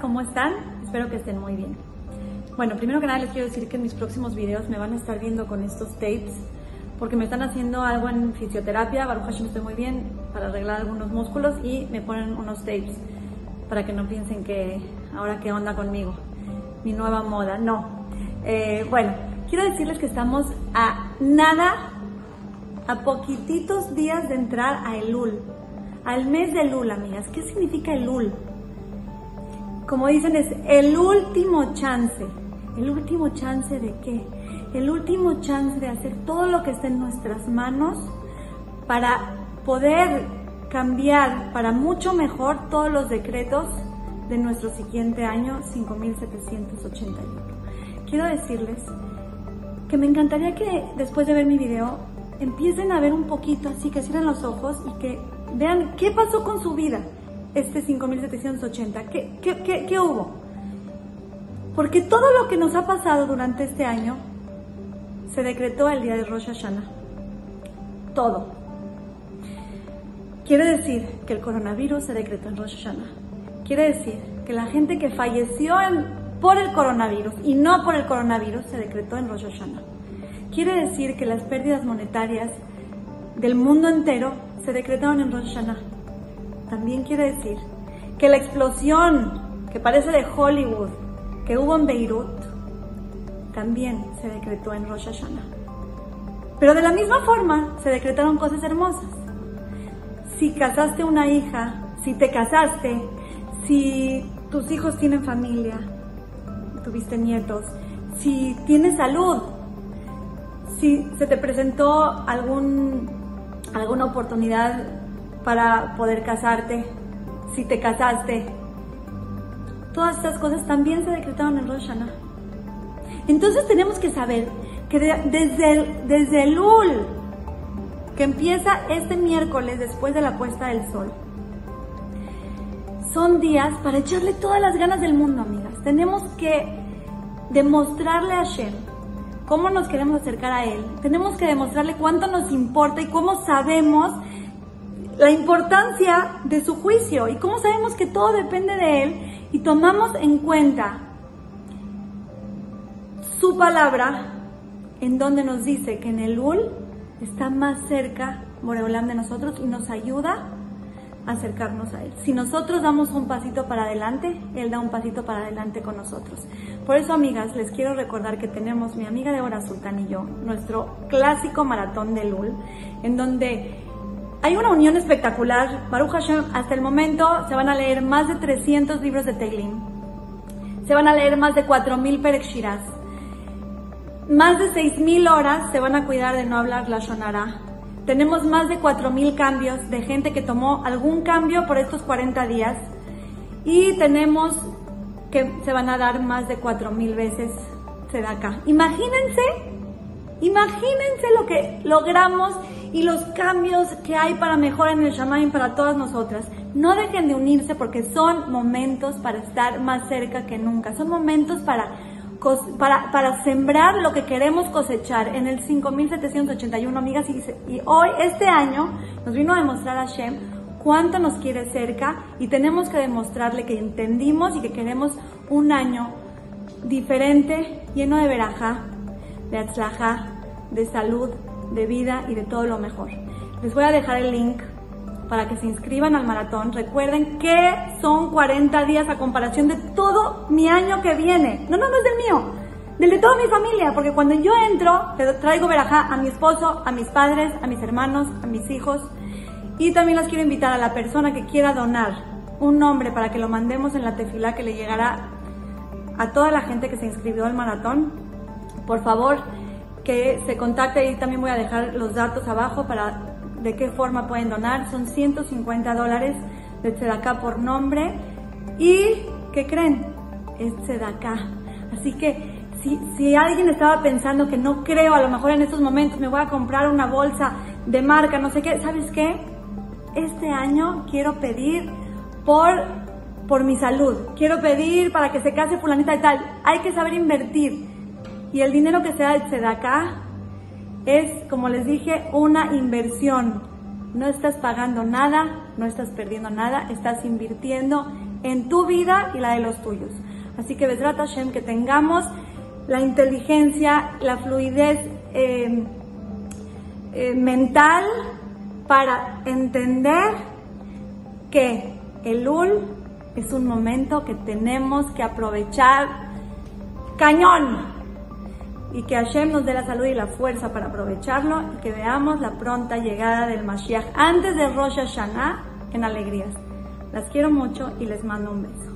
¿cómo están? Espero que estén muy bien. Bueno, primero que nada les quiero decir que en mis próximos videos me van a estar viendo con estos tapes porque me están haciendo algo en fisioterapia, Baruch Hashem estoy muy bien para arreglar algunos músculos y me ponen unos tapes para que no piensen que ahora qué onda conmigo, mi nueva moda, no. Eh, bueno, quiero decirles que estamos a nada, a poquititos días de entrar a Elul, al mes de Elul, amigas. ¿Qué significa Elul? Como dicen, es el último chance. ¿El último chance de qué? El último chance de hacer todo lo que esté en nuestras manos para poder cambiar para mucho mejor todos los decretos de nuestro siguiente año 5781. Quiero decirles que me encantaría que después de ver mi video empiecen a ver un poquito así, que cierren los ojos y que vean qué pasó con su vida este 5780? ¿Qué, qué, qué, qué hubo? Porque todo lo que nos ha pasado durante este año se decretó el día de Rosh Hashanah. Todo. Quiere decir que el coronavirus se decretó en Rosh Hashanah. Quiere decir que la gente que falleció por el coronavirus y no por el coronavirus se decretó en Rosh Hashanah. Quiere decir que las pérdidas monetarias del mundo entero se decretaron en Rosh Hashanah también quiere decir que la explosión que parece de Hollywood que hubo en Beirut también se decretó en Rosh Hashanah. Pero de la misma forma se decretaron cosas hermosas. Si casaste una hija, si te casaste, si tus hijos tienen familia, tuviste nietos, si tienes salud, si se te presentó algún, alguna oportunidad para poder casarte, si te casaste. Todas estas cosas también se decretaron en Rosh Hashanah. Entonces tenemos que saber que desde, el, desde el Ul, que empieza este miércoles después de la puesta del sol, son días para echarle todas las ganas del mundo, amigas. Tenemos que demostrarle a Shem cómo nos queremos acercar a Él. Tenemos que demostrarle cuánto nos importa y cómo sabemos la importancia de su juicio y cómo sabemos que todo depende de Él y tomamos en cuenta su palabra en donde nos dice que en el Ul está más cerca Moreolam de nosotros y nos ayuda a acercarnos a Él. Si nosotros damos un pasito para adelante, Él da un pasito para adelante con nosotros. Por eso, amigas, les quiero recordar que tenemos mi amiga Débora Sultán y yo, nuestro clásico maratón de Lul, en donde hay una unión espectacular. Baruch Hashem, hasta el momento se van a leer más de 300 libros de Teilim. Se van a leer más de 4.000 Perek Shiraz. Más de 6.000 horas se van a cuidar de no hablar la Shonara. Tenemos más de 4.000 cambios de gente que tomó algún cambio por estos 40 días. Y tenemos que se van a dar más de 4.000 veces acá. Imagínense, imagínense lo que logramos y los cambios que hay para mejorar en el Shamaim para todas nosotras. No dejen de unirse porque son momentos para estar más cerca que nunca. Son momentos para, para, para sembrar lo que queremos cosechar en el 5781, amigas. Y, y hoy, este año, nos vino a demostrar a Shem cuánto nos quiere cerca y tenemos que demostrarle que entendimos y que queremos un año diferente, lleno de veraja, de atzlaja, de salud, de vida y de todo lo mejor. Les voy a dejar el link para que se inscriban al maratón. Recuerden que son 40 días a comparación de todo mi año que viene. No, no, no es del mío, del de toda mi familia, porque cuando yo entro, traigo verajá a mi esposo, a mis padres, a mis hermanos, a mis hijos. Y también las quiero invitar a la persona que quiera donar un nombre para que lo mandemos en la tefila que le llegará a toda la gente que se inscribió al maratón. Por favor, se contacte y también voy a dejar los datos abajo para de qué forma pueden donar. Son 150 dólares de Tzedakah por nombre y ¿qué creen? Es Tzedakah. Así que si, si alguien estaba pensando que no creo, a lo mejor en estos momentos me voy a comprar una bolsa de marca, no sé qué, ¿sabes qué? Este año quiero pedir por, por mi salud, quiero pedir para que se case fulanita y tal. Hay que saber invertir. Y el dinero que se da de acá es, como les dije, una inversión. No estás pagando nada, no estás perdiendo nada, estás invirtiendo en tu vida y la de los tuyos. Así que Besrat Hashem, que tengamos la inteligencia, la fluidez eh, eh, mental para entender que el UL es un momento que tenemos que aprovechar cañón y que Hashem nos dé la salud y la fuerza para aprovecharlo y que veamos la pronta llegada del Mashiach antes de Rosh Hashanah en alegrías. Las quiero mucho y les mando un beso.